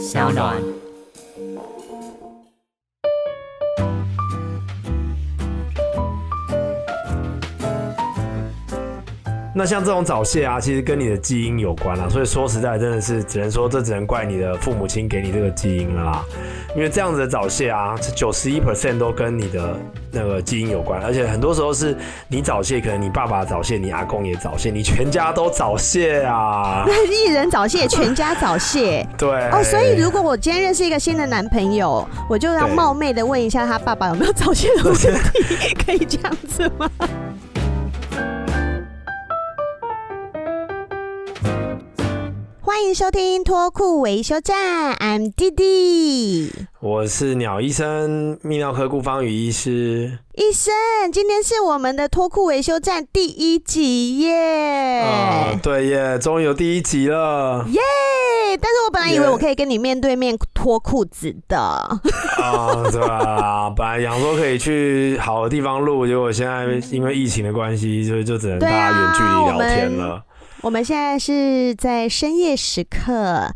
小暖。那像这种早泄啊，其实跟你的基因有关啦，所以说实在真的是只能说这只能怪你的父母亲给你这个基因了啦。因为这样子的早泄啊，九十一 percent 都跟你的那个基因有关，而且很多时候是你早泄，可能你爸爸早泄，你阿公也早泄，你全家都早泄啊。一人早泄，全家早泄。对。哦，所以如果我今天认识一个新的男朋友，我就要冒昧的问一下他爸爸有没有早泄的问题，可以这样子吗？欢迎收听脱裤维修站，I'm 弟弟，我是鸟医生，泌尿科顾方宇医师。医生，今天是我们的脱裤维修站第一集耶！啊、哦，对耶，终于有第一集了耶！但是我本来以为我可以跟你面对面脱裤子的啊，对吧？本来想说可以去好的地方录，结果现在因为疫情的关系，所以就只能大家远距离聊天了。我们现在是在深夜时刻，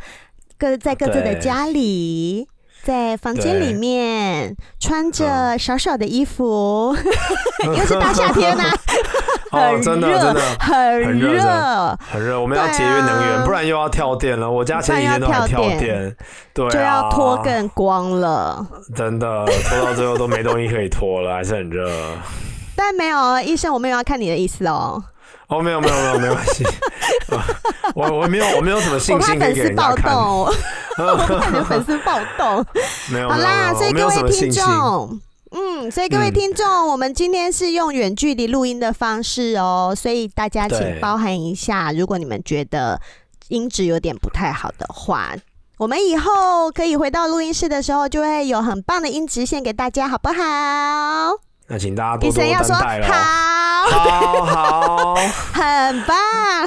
各在各自的家里，在房间里面穿着少少的衣服，因为是大夏天啊，很热，很热，很热。我们要节约能源，不然又要跳电了。我家前几天都还跳电，对，就要脱更光了。真的，脱到最后都没东西可以脱了，还是很热。但没有，医生，我没有要看你的意思哦。哦，没有没有没有没关系，我我没有我没有什么信心可以给人家看，我怕你的粉丝暴动。没有，好啦，所以各位听众，嗯，所以各位听众，嗯，我们今天是用远距离录音的方式哦，所以大家请包含一下，如果你们觉得音质有点不太好的话，我们以后可以回到录音室的时候，就会有很棒的音质献给大家，好不好？那请大家多多担待了。好，好，好，很棒，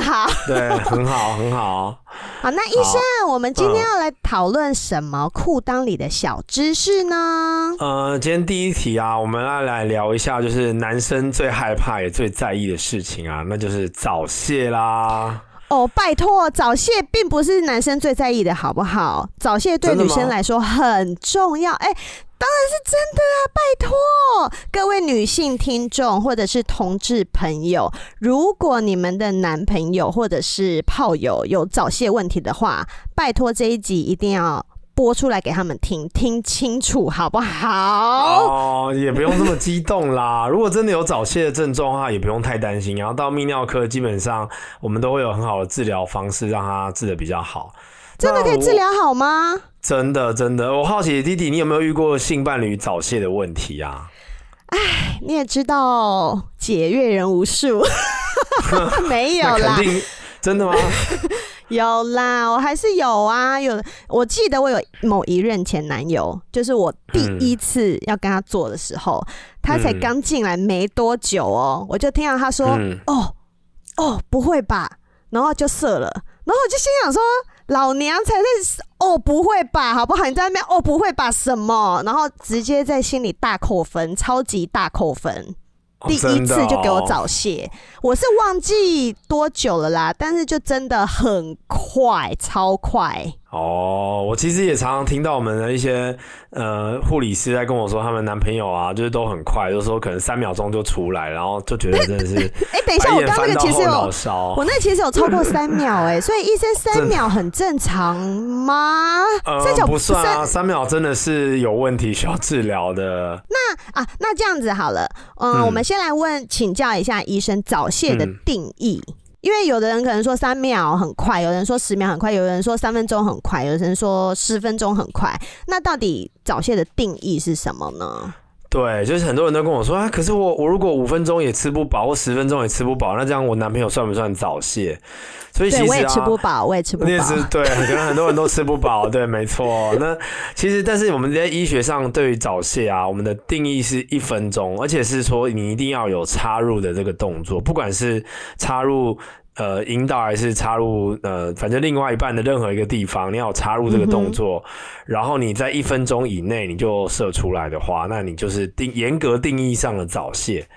好，对，很好，很好。好，那医生，我们今天要来讨论什么裤裆里的小知识呢？呃，今天第一题啊，我们要来聊一下，就是男生最害怕也最在意的事情啊，那就是早泄啦。哦，拜托，早泄并不是男生最在意的，好不好？早泄对女生来说很重要。哎。当然是真的啊！拜托各位女性听众或者是同志朋友，如果你们的男朋友或者是炮友有早泄问题的话，拜托这一集一定要播出来给他们听，听清楚好不好？哦，也不用这么激动啦。如果真的有早泄的症状的话，也不用太担心。然后到泌尿科，基本上我们都会有很好的治疗方式，让他治的比较好。真的可以治疗好吗？真的真的，我好奇弟弟，你有没有遇过性伴侣早泄的问题啊？哎，你也知道，解阅人无数，没有啦。真的吗？有啦，我还是有啊。有，我记得我有某一任前男友，就是我第一次要跟他做的时候，他才刚进来没多久哦，我就听到他说：“、哦哦，不会吧？”然后就射了，然后我就心想说。老娘才认识哦，不会吧，好不好？你在那边哦，不会吧？什么？然后直接在心里大扣分，超级大扣分。第一次就给我早泄，我是忘记多久了啦，但是就真的很快，超快。哦，我其实也常常听到我们的一些呃护理师在跟我说，他们男朋友啊，就是都很快，就是说可能三秒钟就出来，然后就觉得真的是。哎、欸，等一下，我刚刚那个其实有，我那其实有超过三秒哎、欸，所以医生三秒很正常吗？三秒、呃、不算啊，三秒真的是有问题需要治疗的。那啊，那这样子好了，呃、嗯，我们先来问请教一下医生早泄的定义。嗯因为有的人可能说三秒很快，有人说十秒很快，有人说三分钟很快，有人说十分钟很快。那到底早泄的定义是什么呢？对，就是很多人都跟我说啊，可是我我如果五分钟也吃不饱，或十分钟也吃不饱，那这样我男朋友算不算早泄？所以其实、啊、我也吃不饱，我也吃不饱。对，可能很多人都吃不饱。对，没错。那其实，但是我们在医学上对于早泄啊，我们的定义是一分钟，而且是说你一定要有插入的这个动作，不管是插入。呃，引导还是插入呃，反正另外一半的任何一个地方，你要插入这个动作，嗯、然后你在一分钟以内你就射出来的话，那你就是定严格定义上的早泄。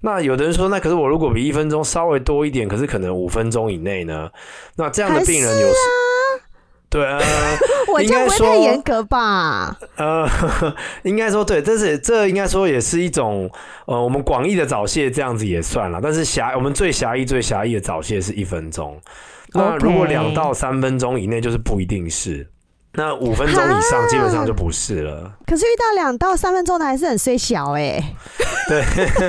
那有的人说，那可是我如果比一分钟稍微多一点，可是可能五分钟以内呢？那这样的病人有时 对啊，我就不会太严格吧？呃，应该说对，这是这应该说也是一种呃，我们广义的早泄这样子也算了，但是狭我们最狭义最狭义的早泄是一分钟，那如果两到三分钟以内就是不一定是。那五分钟以上基本上就不是了。可是遇到两到三分钟的还是很虽小哎、欸。对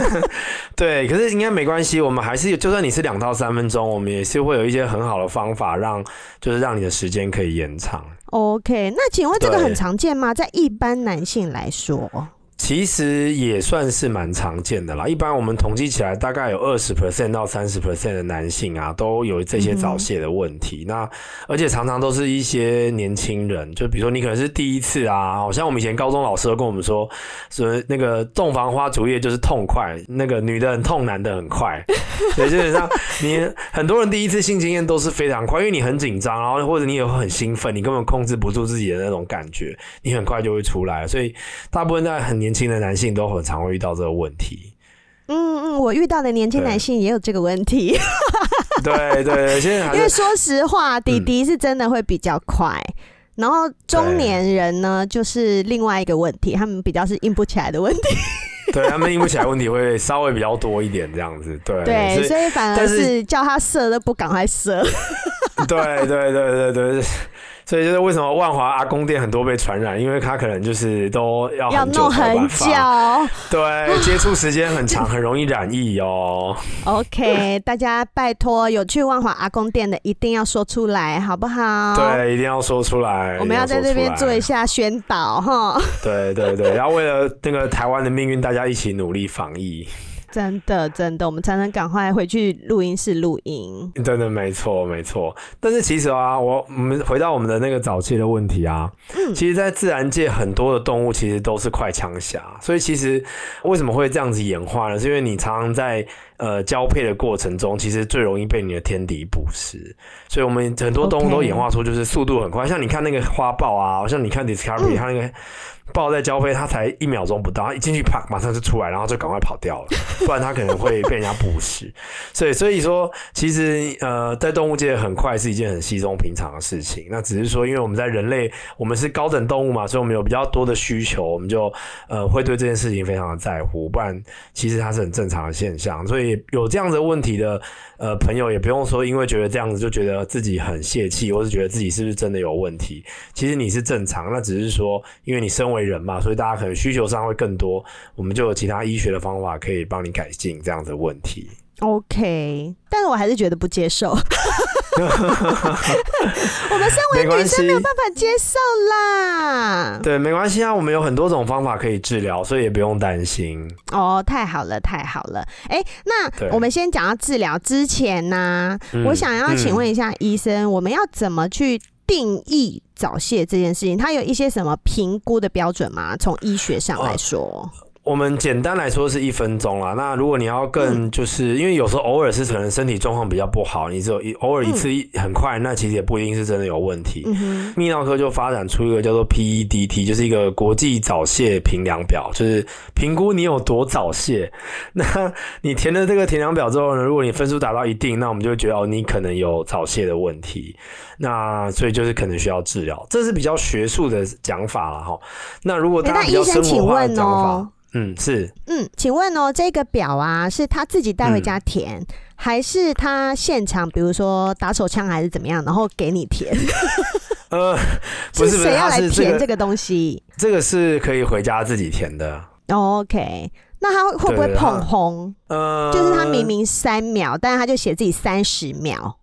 对，可是应该没关系，我们还是就算你是两到三分钟，我们也是会有一些很好的方法让就是让你的时间可以延长。OK，那请问这个很常见吗？在一般男性来说？其实也算是蛮常见的啦。一般我们统计起来，大概有二十 percent 到三十 percent 的男性啊，都有这些早泄的问题。嗯、那而且常常都是一些年轻人，就比如说你可能是第一次啊，好像我们以前高中老师都跟我们说，说那个洞房花烛夜就是痛快，那个女的很痛，男的很快。所以基本上你很多人第一次性经验都是非常快，因为你很紧张，然后或者你也会很兴奋，你根本控制不住自己的那种感觉，你很快就会出来。所以大部分在很年年轻的男性都很常会遇到这个问题。嗯嗯，我遇到的年轻男性也有这个问题。对对对，现在因为说实话，弟弟是真的会比较快，嗯、然后中年人呢，就是另外一个问题，他们比较是硬不起来的问题。对，他们硬不起来问题会稍微比较多一点，这样子。对对，所以，所以反而是叫他射都不赶快射。对对对对对。所以就是为什么万华阿公店很多被传染，因为他可能就是都要要弄很久，对，接触时间很长，很容易染疫哦。OK，大家拜托有去万华阿公店的一定要说出来，好不好？对，一定要说出来。我们要在这边做一下宣导哈。对对对，然后为了那个台湾的命运，大家一起努力防疫。真的，真的，我们才能赶快回去录音室录音。真的，没错，没错。但是其实啊，我我们回到我们的那个早期的问题啊，嗯，其实，在自然界很多的动物其实都是快枪侠，所以其实为什么会这样子演化呢？是因为你常常在呃交配的过程中，其实最容易被你的天敌捕食，所以我们很多动物都演化出就是速度很快。像你看那个花豹啊，像你看 Discovery，它那个。豹在交配，它才一秒钟不到，它一进去啪，马上就出来，然后就赶快跑掉了，不然它可能会被人家捕食。所以，所以说，其实呃，在动物界很快是一件很稀松平常的事情。那只是说，因为我们在人类，我们是高等动物嘛，所以我们有比较多的需求，我们就呃会对这件事情非常的在乎。不然，其实它是很正常的现象。所以有这样的问题的呃朋友，也不用说因为觉得这样子就觉得自己很泄气，或是觉得自己是不是真的有问题。其实你是正常，那只是说，因为你身为人嘛，所以大家可能需求上会更多，我们就有其他医学的方法可以帮你改进这样子的问题。OK，但是我还是觉得不接受。我们身为女生没有办法接受啦。对，没关系啊，我们有很多种方法可以治疗，所以也不用担心。哦，太好了，太好了。哎、欸，那我们先讲到治疗之前呢、啊，嗯、我想要请问一下医生，嗯、我们要怎么去？定义早泄这件事情，它有一些什么评估的标准吗？从医学上来说。哦我们简单来说是一分钟啦。那如果你要更，就是因为有时候偶尔是可能身体状况比较不好，你只有一偶尔一次一很快，那其实也不一定是真的有问题。泌尿科就发展出一个叫做 PEDT，就是一个国际早泄评量表，就是评估你有多早泄。那你填了这个填量表之后呢，如果你分数达到一定，那我们就会觉得哦，你可能有早泄的问题。那所以就是可能需要治疗，这是比较学术的讲法了哈。那如果大家比较生活化的讲法。嗯，是。嗯，请问哦，这个表啊，是他自己带回家填，嗯、还是他现场，比如说打手枪还是怎么样，然后给你填？呃，不是，谁要来填这个东西？这个是可以回家自己填的。OK，那他会不会碰红？呃，就是他明明三秒，但是他就写自己三十秒。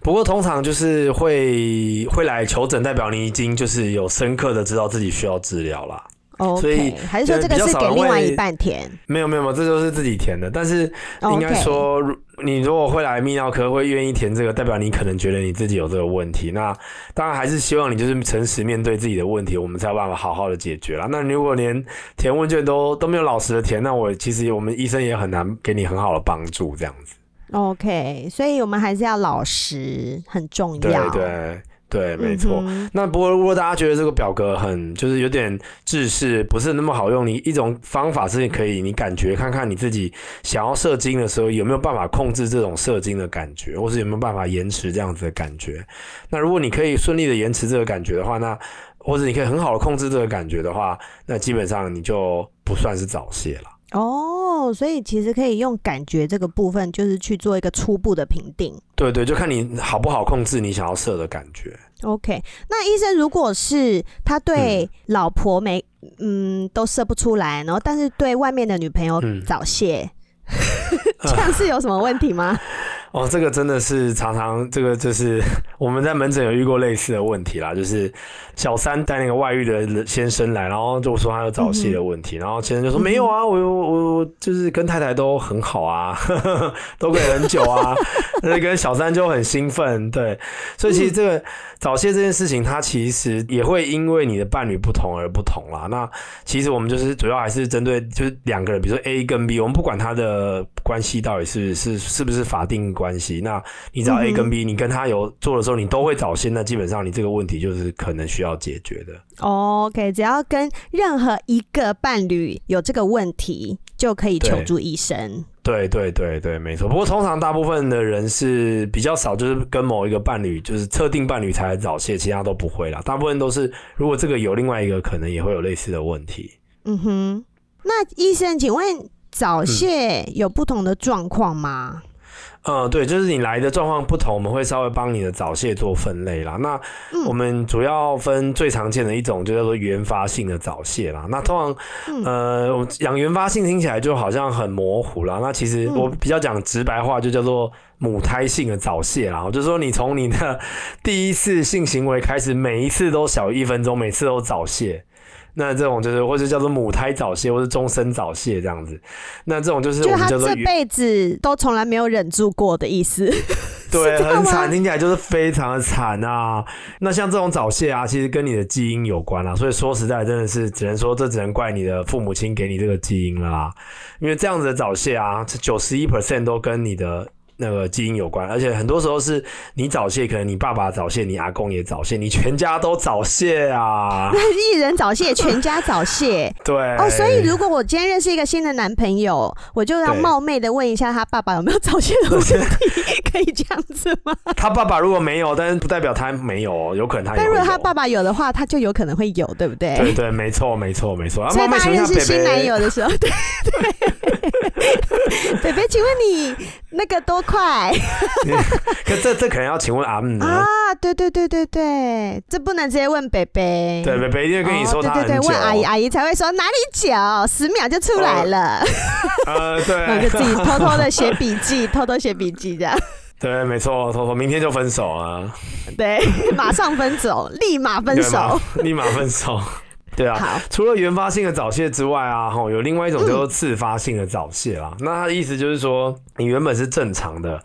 不过通常就是会会来求诊，代表你已经就是有深刻的知道自己需要治疗了。Okay, 所以还是说这个是给另外一半填？没有没有没有，这就是自己填的。但是应该说.你如果会来泌尿科，会愿意填这个，代表你可能觉得你自己有这个问题。那当然还是希望你就是诚实面对自己的问题，我们才有办法好好的解决啦。那如果连填问卷都都没有老实的填，那我其实我们医生也很难给你很好的帮助。这样子。OK，所以我们还是要老实，很重要。对对。对，没错。嗯、那不过如果大家觉得这个表格很就是有点制式，不是那么好用，你一种方法是可以，你感觉看看你自己想要射精的时候有没有办法控制这种射精的感觉，或是有没有办法延迟这样子的感觉。那如果你可以顺利的延迟这个感觉的话，那或者你可以很好的控制这个感觉的话，那基本上你就不算是早泄了。哦，所以其实可以用感觉这个部分，就是去做一个初步的评定。对对，就看你好不好控制你想要射的感觉。OK，那医生如果是他对老婆没嗯，嗯都射不出来，然后但是对外面的女朋友早泄，嗯、这样是有什么问题吗？哦，这个真的是常常，这个就是 我们在门诊有遇过类似的问题啦，就是小三带那个外遇的先生来，然后就说他有早泄的问题，嗯、然后先生就说、嗯、没有啊，我我我就是跟太太都很好啊，呵 呵都可以很久啊，那跟小三就很兴奋，对，所以其实这个早泄这件事情，它其实也会因为你的伴侣不同而不同啦。那其实我们就是主要还是针对就是两个人，比如说 A 跟 B，我们不管他的关系到底是是是不是法定关系，那你找 A 跟 B，、嗯、你跟他有做的时候，你都会早泄，那基本上你这个问题就是可能需要解决的。OK，只要跟任何一个伴侣有这个问题，就可以求助医生。对对对对，没错。不过通常大部分的人是比较少，就是跟某一个伴侣，就是特定伴侣才早泄，其他都不会啦。大部分都是，如果这个有另外一个，可能也会有类似的问题。嗯哼，那医生，请问早泄有不同的状况吗？呃，对，就是你来的状况不同，我们会稍微帮你的早泄做分类啦。那我们主要分最常见的一种，就叫做原发性的早泄啦。那通常，呃，讲原发性听起来就好像很模糊啦。那其实我比较讲直白话，就叫做母胎性的早泄啦。就是说，你从你的第一次性行为开始，每一次都小于一分钟，每次都早泄。那这种就是，或者叫做母胎早泄，或者终身早泄这样子。那这种就是我们叫做就他这辈子都从来没有忍住过的意思。对，很惨，听起来就是非常的惨啊。那像这种早泄啊，其实跟你的基因有关啊。所以说实在真的是只能说，这只能怪你的父母亲给你这个基因了啦。因为这样子的早泄啊，这九十一 percent 都跟你的。那个基因有关，而且很多时候是你早泄，可能你爸爸早泄，你阿公也早泄，你全家都早泄啊！一人早泄，全家早泄。对哦，所以如果我今天认识一个新的男朋友，我就要冒昧的问一下他爸爸有没有早泄的问题，可以这样子吗？他爸爸如果没有，但是不代表他没有，有可能他有。但如果他爸爸有的话，他就有可能会有，对不对？对对，没错没错没错。所以大家认识新男友的时候，对对。北北，请问你那个多快？可这这可能要请问阿姆啊？对对对对对，这不能直接问北北。对，北北一定跟你说他很久。对对对，问阿姨，阿姨才会说哪里久，十秒就出来了。呃，对，那就自己偷偷的写笔记，偷偷写笔记这样。对，没错，偷偷明天就分手啊。对，马上分手，立马分手，立马分手。对啊，除了原发性的早泄之外啊，吼，有另外一种叫做次发性的早泄啦。嗯、那它的意思就是说，你原本是正常的，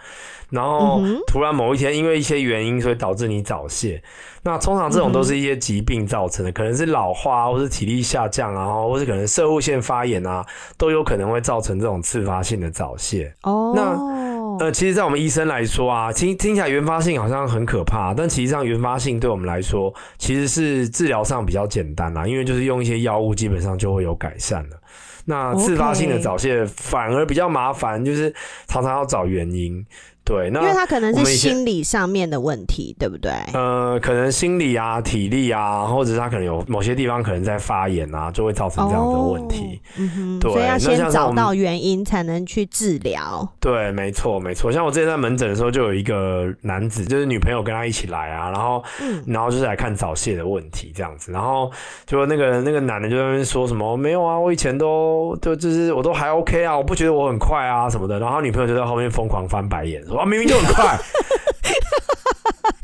然后突然某一天因为一些原因，所以导致你早泄。那通常这种都是一些疾病造成的，嗯、可能是老化，或是体力下降啊，或是可能射物腺发炎啊，都有可能会造成这种次发性的早泄。哦，那。呃，其实，在我们医生来说啊，听听起来原发性好像很可怕，但其实上原发性对我们来说，其实是治疗上比较简单啦，因为就是用一些药物，基本上就会有改善了。那自发性的早泄反而比较麻烦，就是常常要找原因。对，那因为他可能是心理上面的问题，对不对？呃，可能心理啊、体力啊，或者是他可能有某些地方可能在发炎啊，就会造成这样的问题。哦、嗯哼，对，所以要先找到原因才能去治疗。对，没错，没错。像我之前在门诊的时候，就有一个男子，就是女朋友跟他一起来啊，然后，嗯、然后就是来看早泄的问题这样子，然后就那个那个男的就在那边说什么没有啊，我以前都就就是我都还 OK 啊，我不觉得我很快啊什么的，然后女朋友就在后面疯狂翻白眼说。啊，明明就很快，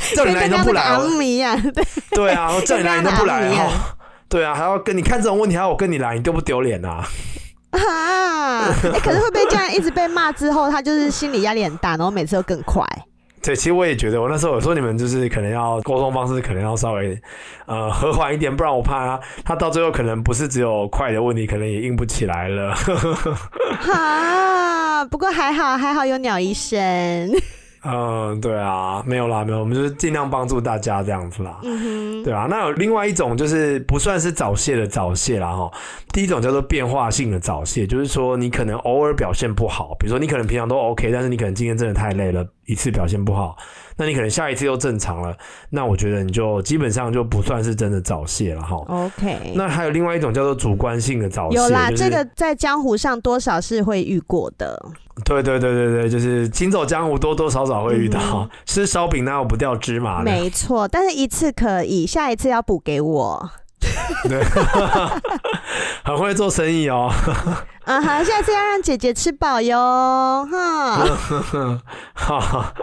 叫你来你都不来，对对啊，叫你来你都不来，然后对啊，还要跟你看这种问题，还要我跟你来，你丢不丢脸啊？啊，欸，可是会不会这样一直被骂之后，他就是心理压力很大，然后每次都更快？对，其实我也觉得，我那时候我说你们就是可能要沟通方式可能要稍微呃和缓一点，不然我怕他他到最后可能不是只有快的问题，可能也硬不起来了。啊，不过还好还好有鸟医生。嗯，对啊，没有啦，没有，我们就是尽量帮助大家这样子啦。嗯哼，对啊。那有另外一种就是不算是早泄的早泄啦哈。第一种叫做变化性的早泄，就是说你可能偶尔表现不好，比如说你可能平常都 OK，但是你可能今天真的太累了，一次表现不好，那你可能下一次又正常了，那我觉得你就基本上就不算是真的早泄了哈。OK。那还有另外一种叫做主观性的早泄，有啦，就是、这个在江湖上多少是会遇过的。对对对对对，就是行走江湖多多少少会遇到，嗯、吃烧饼哪有不掉芝麻的？没错，但是一次可以，下一次要补给我。对，很会做生意哦。啊哈，下次要让姐姐吃饱哟，哈。好，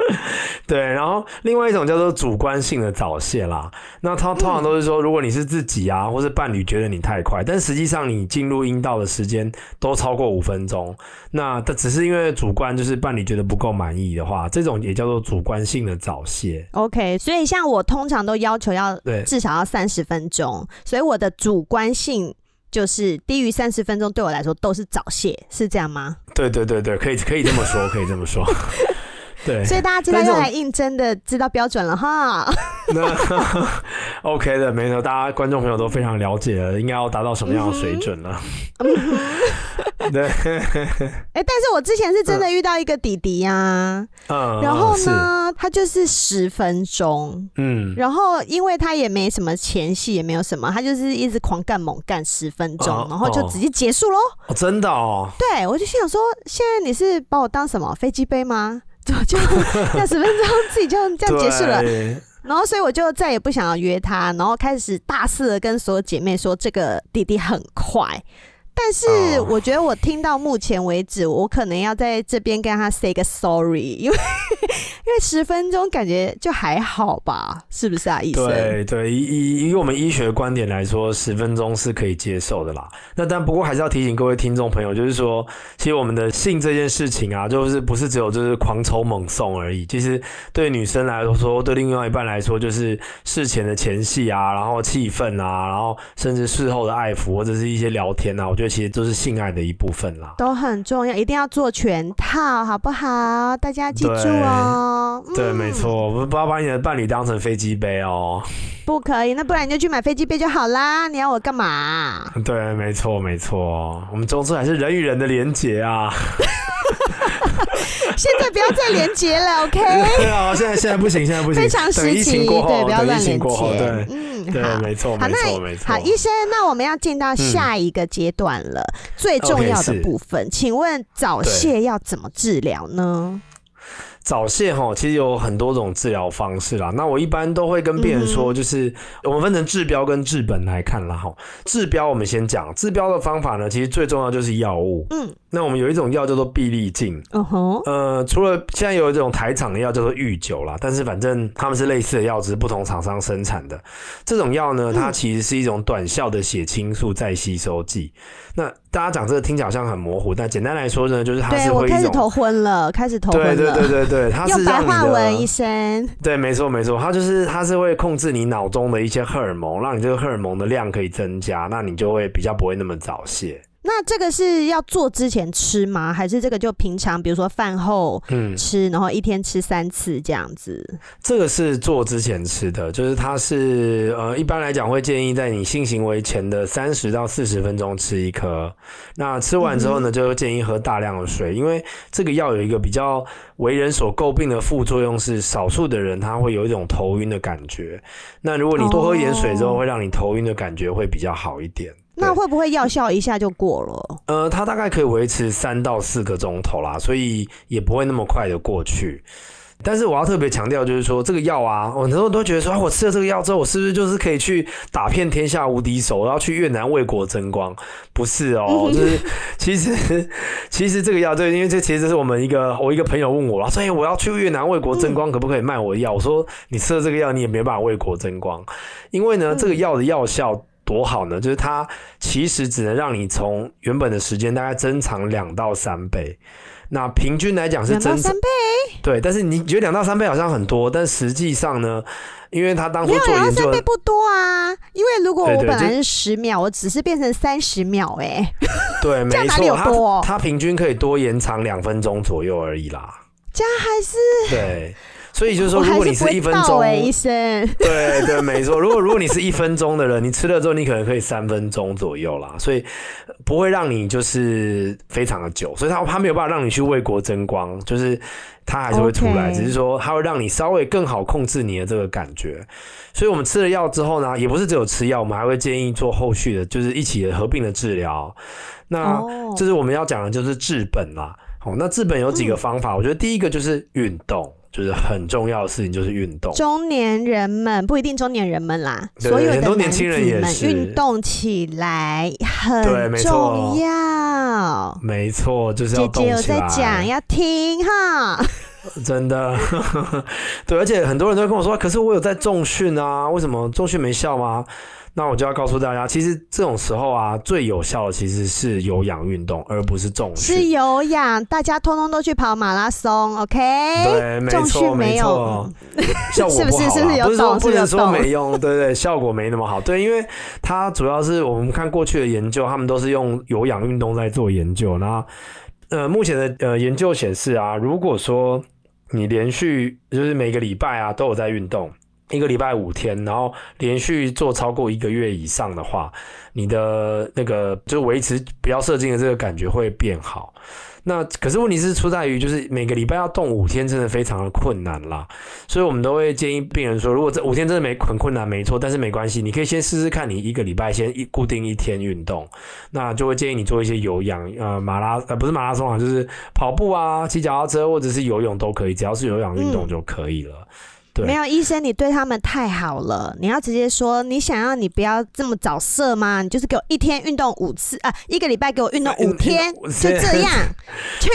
对，然后另外一种叫做主观性的早泄啦。那它通常都是说，如果你是自己啊，或是伴侣觉得你太快，但实际上你进入阴道的时间都超过五分钟，那它只是因为主观，就是伴侣觉得不够满意的话，这种也叫做主观性的早泄。OK，所以像我通常都要求要至少要三十分钟，所以我的主观性。就是低于三十分钟，对我来说都是早泄，是这样吗？对对对对，可以可以这么说，可以这么说。对，所以大家知道要来应征的，知道标准了哈。那 OK 的，没错，大家观众朋友都非常了解了，应该要达到什么样的水准了。对，哎、欸，但是我之前是真的遇到一个弟弟呀、啊，嗯，然后呢，他就是十分钟，嗯，然后因为他也没什么前戏，也没有什么，他就是一直狂干猛干十分钟，然后就直接结束喽、哦。真的哦？对，我就心想说，现在你是把我当什么飞机杯吗？就就那十分钟自己就这样结束了，然后所以我就再也不想要约他，然后开始大肆的跟所有姐妹说这个弟弟很快。但是我觉得我听到目前为止，我可能要在这边跟他 say 个 sorry，因为 因为十分钟感觉就还好吧，是不是啊，医生？对对，以以我们医学观点来说，十分钟是可以接受的啦。那但不过还是要提醒各位听众朋友，就是说，其实我们的性这件事情啊，就是不是只有就是狂抽猛送而已。其实对女生来说，对另外一半来说，就是事前的前戏啊，然后气氛啊，然后甚至事后的爱抚或者是一些聊天啊，我觉得。其实都是性爱的一部分啦，都很重要，一定要做全套，好不好？大家记住哦。对，对嗯、没错，我不要把你的伴侣当成飞机杯哦。不可以，那不然你就去买飞机杯就好啦。你要我干嘛？对，没错，没错，我们终究还是人与人的连结啊。现在不要再连结了，OK？对啊，现在现在不行，现在不行。非常时期，对，不要乱连接。对，嗯，对，没错，没错，没错。好，医生，那我们要进到下一个阶段了，最重要的部分，请问早泄要怎么治疗呢？早泄哈，其实有很多种治疗方式啦。那我一般都会跟病人说，就是我们分成治标跟治本来看啦哈。治标我们先讲，治标的方法呢，其实最重要就是药物。嗯，那我们有一种药叫做必利净。嗯哼。呃，除了现在有一种台厂的药叫做玉九啦，但是反正他们是类似的药，只是不同厂商生产的。这种药呢，它其实是一种短效的血清素再吸收剂。那大家讲这个听起来好像很模糊，但简单来说呢，就是它是会开始头昏了，开始头昏了。对对对对对，它 是白话文医生。对，没错没错，它就是它是会控制你脑中的一些荷尔蒙，让你这个荷尔蒙的量可以增加，那你就会比较不会那么早泄。那这个是要做之前吃吗？还是这个就平常，比如说饭后吃，嗯，然后一天吃三次这样子？这个是做之前吃的，就是它是呃，一般来讲会建议在你性行为前的三十到四十分钟吃一颗。那吃完之后呢，就建议喝大量的水，嗯，因为这个药有一个比较为人所诟病的副作用是，少数的人他会有一种头晕的感觉。那如果你多喝一点水之后，会让你头晕的感觉会比较好一点。那会不会药效一下就过了？呃，它大概可以维持三到四个钟头啦，所以也不会那么快的过去。但是我要特别强调，就是说这个药啊，我很多人都觉得说，啊，我吃了这个药之后，我是不是就是可以去打遍天下无敌手，然后去越南为国争光？不是哦，就是其实其实这个药，对，因为这其实这是我们一个我一个朋友问我了，所以我要去越南为国争光，可不可以卖我的药？我说你吃了这个药，你也没办法为国争光，因为呢，这个药的药效。多好呢！就是它其实只能让你从原本的时间大概增长两到三倍。那平均来讲是增三倍，对。但是你觉得两到三倍好像很多，但实际上呢，因为他当初做研究，两到三倍不多啊。因为如果我本来是十秒，我只是变成三十秒，哎，对，没错，它它平均可以多延长两分钟左右而已啦。加还是对。所以就是说，如果你是一分钟，欸、医生，对对，没错。如果如果你是一分钟的人，你吃了之后，你可能可以三分钟左右啦，所以不会让你就是非常的久。所以它它没有办法让你去为国争光，就是它还是会出来.只是说它会让你稍微更好控制你的这个感觉。所以我们吃了药之后呢，也不是只有吃药，我们还会建议做后续的，就是一起的合并的治疗。那就是我们要讲的就是治本啦。好，那治本有几个方法，嗯、我觉得第一个就是运动。就是很重要的事情，就是运动。中年人们不一定中年人们啦，所有的很多年轻人也是运动起来很重要。没错，就是要。姐姐有在讲，要听哈。真的，对，而且很多人都会跟我说，可是我有在重训啊，为什么重训没效吗？那我就要告诉大家，其实这种时候啊，最有效的其实是有氧运动，而不是重训。是有氧，大家通通都去跑马拉松，OK？对，没错，没错，效果不好，是不是？是不是有动？不是说不能说没用，对对，效果没那么好。对，因为它主要是我们看过去的研究，他们都是用有氧运动在做研究。然后，呃，目前的呃研究显示啊，如果说你连续就是每个礼拜啊都有在运动。一个礼拜五天，然后连续做超过一个月以上的话，你的那个就维持不要射精的这个感觉会变好。那可是问题是出在于，就是每个礼拜要动五天，真的非常的困难啦。所以我们都会建议病人说，如果这五天真的没很困难，没错，但是没关系，你可以先试试看，你一个礼拜先一固定一天运动，那就会建议你做一些有氧，呃，马拉呃不是马拉松啊，就是跑步啊、骑脚踏车或者是游泳都可以，只要是有氧运动就可以了。嗯对没有医生，你对他们太好了。你要直接说，你想要你不要这么早射吗？你就是给我一天运动五次啊，一个礼拜给我运动五天，就这样 去。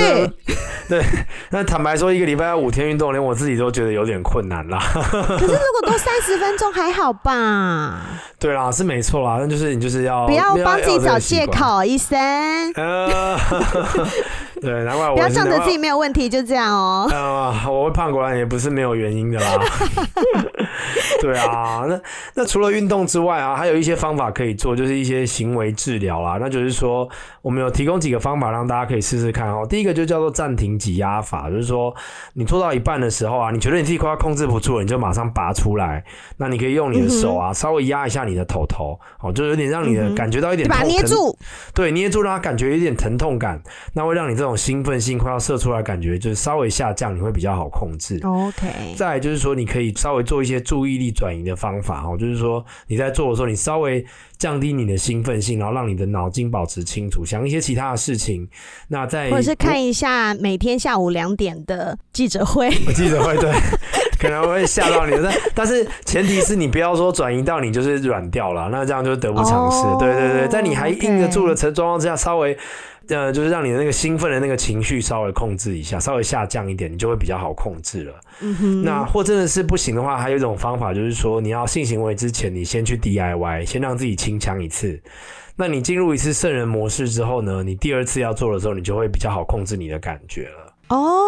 对，那坦白说，一个礼拜要五天运动，连我自己都觉得有点困难啦。可是如果多三十分钟还好吧？对啦，是没错啦，那就是你就是要不要帮自己找借口，医生。呃 对，难怪我不要仗着自己没有问题就这样哦。呃，我会胖果然也不是没有原因的啦。对啊，那那除了运动之外啊，还有一些方法可以做，就是一些行为治疗啦。那就是说，我们有提供几个方法让大家可以试试看哦。第一个就叫做暂停挤压法，就是说你做到一半的时候啊，你觉得你自己快要控制不住了，你就马上拔出来。那你可以用你的手啊，稍微压一下你的头头，哦，就有点让你的感觉到一点痛，把它捏住，对，捏住让它感觉有一点疼痛感，那会让你这种兴奋性快要射出来感觉就是稍微下降，你会比较好控制。OK。再来就是说，你可以稍微做一些注意力转移的方法哦，就是说你在做的时候，你稍微降低你的兴奋性，然后让你的脑筋保持清楚，想一些其他的事情。那再或者是看一下每天下午两点的记者会，记者会对，可能会吓到你，但但是前提是你不要说转移到你就是软掉了，那这样就得不偿失。Oh, 对对对，在你还硬得住的状况之下，稍微。呃，就是让你的那个兴奋的那个情绪稍微控制一下，稍微下降一点，你就会比较好控制了。嗯哼。那或真的是不行的话，还有一种方法，就是说你要性行为之前，你先去 DIY，先让自己清腔一次。那你进入一次圣人模式之后呢，你第二次要做的时候，你就会比较好控制你的感觉了。哦，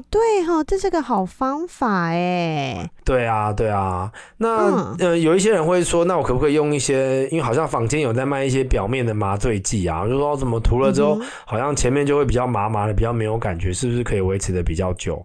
对哈、哦，这是个好方法哎。对啊，对啊。那、嗯、呃，有一些人会说，那我可不可以用一些？因为好像坊间有在卖一些表面的麻醉剂啊，就是说怎么涂了之后，嗯、好像前面就会比较麻麻的，比较没有感觉，是不是可以维持的比较久？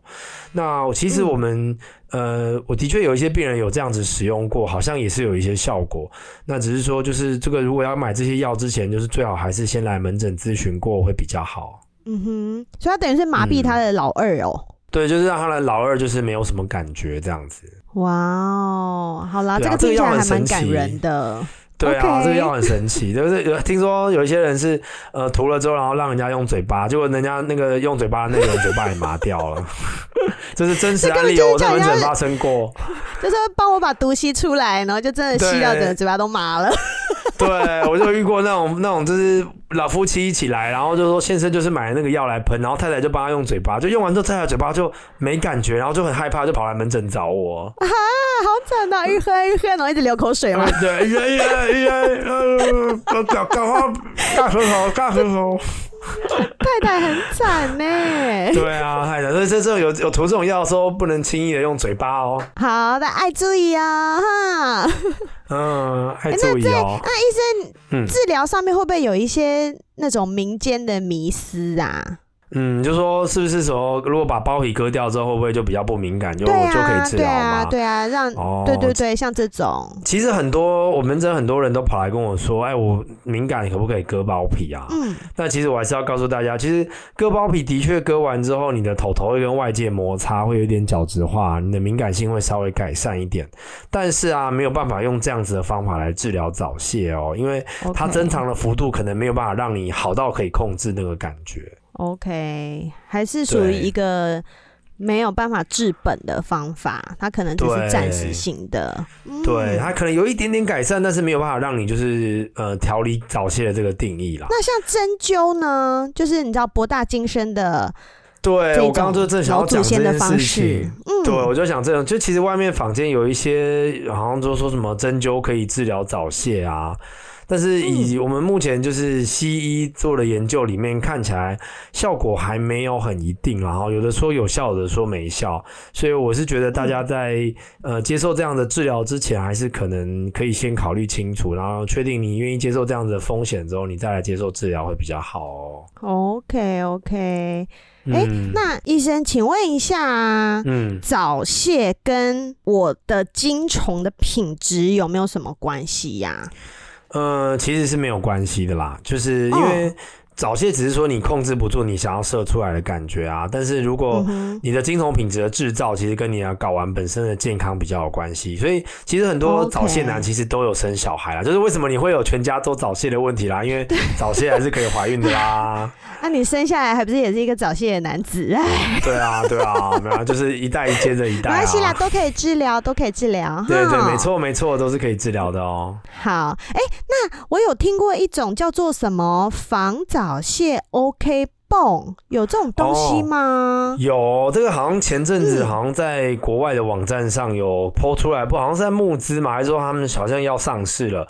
那其实我们、嗯、呃，我的确有一些病人有这样子使用过，好像也是有一些效果。那只是说，就是这个如果要买这些药之前，就是最好还是先来门诊咨询过会比较好。嗯哼，所以他等于是麻痹他的老二哦。对，就是让他的老二就是没有什么感觉这样子。哇哦，好啦，啊、这个听起来还蛮感人的。对啊，这个药很神奇，就是有听说有一些人是呃涂了之后，然后让人家用嘴巴，结果人家那个用嘴巴的那个人嘴巴也麻掉了。这是真实案例，我在门诊发生过。就是帮我把毒吸出来，然后就真的吸到整个嘴巴都麻了。对，我就遇过那种那种，就是老夫妻一起来，然后就说先生就是买了那个药来喷，然后太太就帮他用嘴巴，就用完之后太太嘴巴就没感觉，然后就很害怕，就跑来门诊找我。啊，好惨啊！一喝一喝，然后一直流口水嘛。对，呀呀呀，呃，搞搞搞，大舌头，大舌头。太太很惨呢。对啊，太太，所以这这种有有涂这种药的时候，不能轻易的用嘴巴哦。好的，爱注意啊，哈。嗯，爱注意哦。那医生，治疗上面会不会有一些那种民间的迷思啊？嗯，就说是不是说，如果把包皮割掉之后，会不会就比较不敏感，就、啊、就可以治疗吗？对啊，对啊，让哦，对对对，像这种，其实很多我们这很多人都跑来跟我说，哎，我敏感，可不可以割包皮啊？嗯，那其实我还是要告诉大家，其实割包皮的确割完之后，你的头头会跟外界摩擦，会有点角质化，你的敏感性会稍微改善一点，但是啊，没有办法用这样子的方法来治疗早泄哦，因为它增长的幅度可能没有办法让你好到可以控制那个感觉。OK，还是属于一个没有办法治本的方法，它可能只是暂时性的。对，它可能有一点点改善，但是没有办法让你就是呃调理早泄的这个定义啦。那像针灸呢？就是你知道博大精深的，对我刚刚就正想要讲这件事情。嗯，对我就想这样，就其实外面坊间有一些好像就说什么针灸可以治疗早泄啊。但是以我们目前就是西医做的研究里面看起来效果还没有很一定，然后有的说有效，有的说没效，所以我是觉得大家在呃接受这样的治疗之前，还是可能可以先考虑清楚，然后确定你愿意接受这样子的风险之后，你再来接受治疗会比较好哦。OK OK，哎、那医生，请问一下，嗯，早泄跟我的精虫的品质有没有什么关系呀？呃，其实是没有关系的啦，就是因为早泄只是说你控制不住你想要射出来的感觉啊，但是如果你的精虫品质的制造，其实跟你的睾丸本身的健康比较有关系，所以其实很多早泄男其实都有生小孩啦，就是为什么你会有全家都早泄的问题啦，因为早泄还是可以怀孕的啦。那、啊、你生下来还不是也是一个早泄的男子？哎，对啊，对啊，没有，就是一代接着一代、啊，没关系啦，都可以治疗，都可以治疗。对，对对，没错没错，都是可以治疗的哦。好，哎、欸，那我有听过一种叫做什么防早好谢 ok 绷，有这种东西吗？哦、有，这个好像前阵子好像在国外的网站上有 po 出来，不好像是在募资嘛，还是说他们好像要上市了？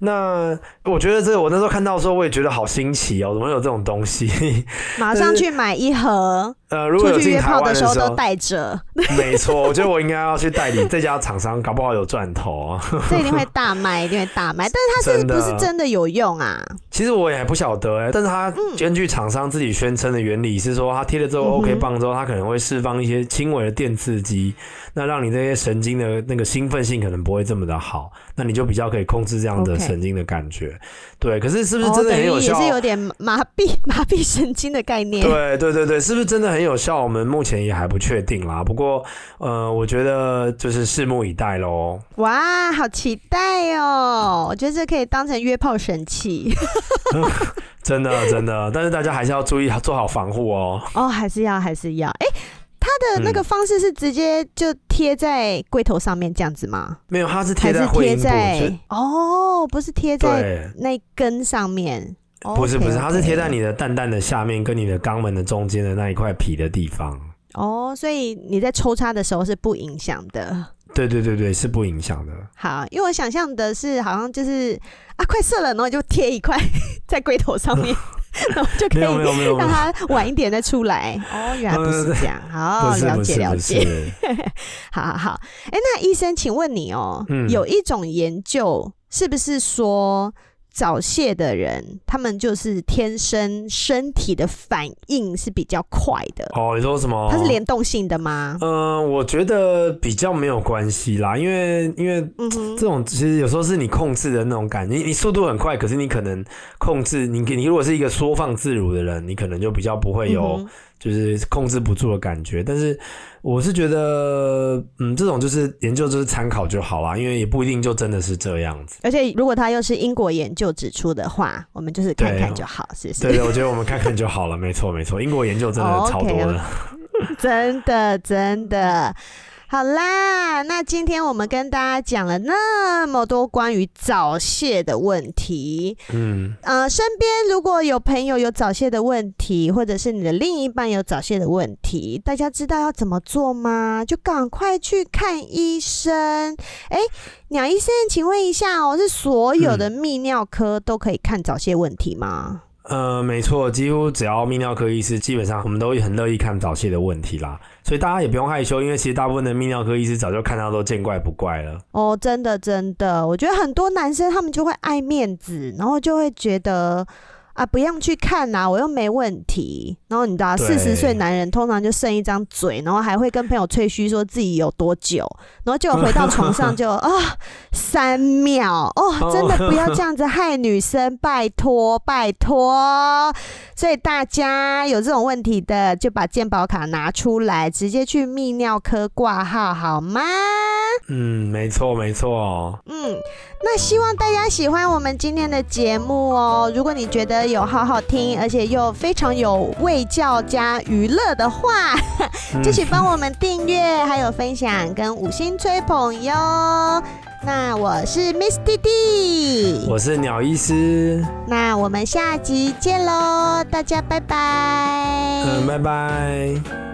那我觉得这个，我那时候看到的时候，我也觉得好新奇哦，怎么有这种东西？马上去买一盒。呃，如果有进台湾的时候都带着。没错，我觉得我应该要去代理这家厂商，搞不好有赚头啊。这一定会 大卖，一定会大卖。但是它是不是真的有用啊？其实我也不晓得哎，但是它根据厂商自己宣称的原理是说，它贴了之后 OK 棒之后，它可能会释放一些轻微的电刺激，那让你这些神经的那个兴奋性可能不会这么的好，那你就比较可以控制这样的神经的感觉。对，可是是不是真的很有效？也是有点麻痹 麻痹神经的概念。对对对对，是不是真的很有效？我们目前也还不确定啦。不过呃，我觉得就是拭目以待喽。哇，好期待哦！我觉得这可以当成约炮神器。真的 真的，但是大家还是要注意做好防护哦。哦，还是要还是要。哎、欸，它的那个方式是直接就贴在龟头上面这样子吗？没有，它是贴在贴。在哦，不是贴在那根上面。不是不是，它是贴在你的蛋蛋的下面，跟你的肛门的中间的那一块皮的地方。哦，所以你在抽插的时候是不影响的。对对对对，是不影响的。好，因为我想象的是，好像就是啊，快射了，然后就贴一块 在龟头上面，然后就可以让它晚一点再出来。哦，原来不是这样。好，了解了解。好好好，哎，那医生，请问你哦，嗯，有一种研究是不是说？早泄的人，他们就是天生身体的反应是比较快的。哦，你说什么？它是联动性的吗？嗯、呃，我觉得比较没有关系啦，因为因为这种其实有时候是你控制的那种感觉，你你速度很快，可是你可能控制你你如果是一个缩放自如的人，你可能就比较不会有。嗯就是控制不住的感觉，但是我是觉得，嗯，这种就是研究就是参考就好啦，因为也不一定就真的是这样子。而且如果他又是英国研究指出的话，我们就是看看就好，是不是？对对，我觉得我们看看就好了，没错没错，英国研究真的超多的，okay, 真的真的。好啦，那今天我们跟大家讲了那么多关于早泄的问题，嗯，呃，身边如果有朋友有早泄的问题，或者是你的另一半有早泄的问题，大家知道要怎么做吗？就赶快去看医生。哎，鸟医生，请问一下哦，是所有的泌尿科都可以看早泄问题吗？呃，没错，几乎只要泌尿科医师，基本上我们都很乐意看早泄的问题啦。所以大家也不用害羞，因为其实大部分的泌尿科医师早就看到都见怪不怪了。哦，真的真的，我觉得很多男生他们就会爱面子，然后就会觉得啊，不用去看呐、啊，我又没问题。然后你知道，四十岁男人通常就剩一张嘴，然后还会跟朋友吹嘘说自己有多久，然后就回到床上就 啊、哦、三秒哦，真的不要这样子害女生，拜托拜托。所以大家有这种问题的，就把健保卡拿出来，直接去泌尿科挂号好吗？嗯，没错没错。嗯，那希望大家喜欢我们今天的节目哦。如果你觉得有好好听，而且又非常有味教加娱乐的话，就 请帮我们订阅，还有分享跟五星吹捧哟。那我是 Miss 弟弟，我是鸟医师。那我们下集见喽，大家拜拜。嗯，拜拜。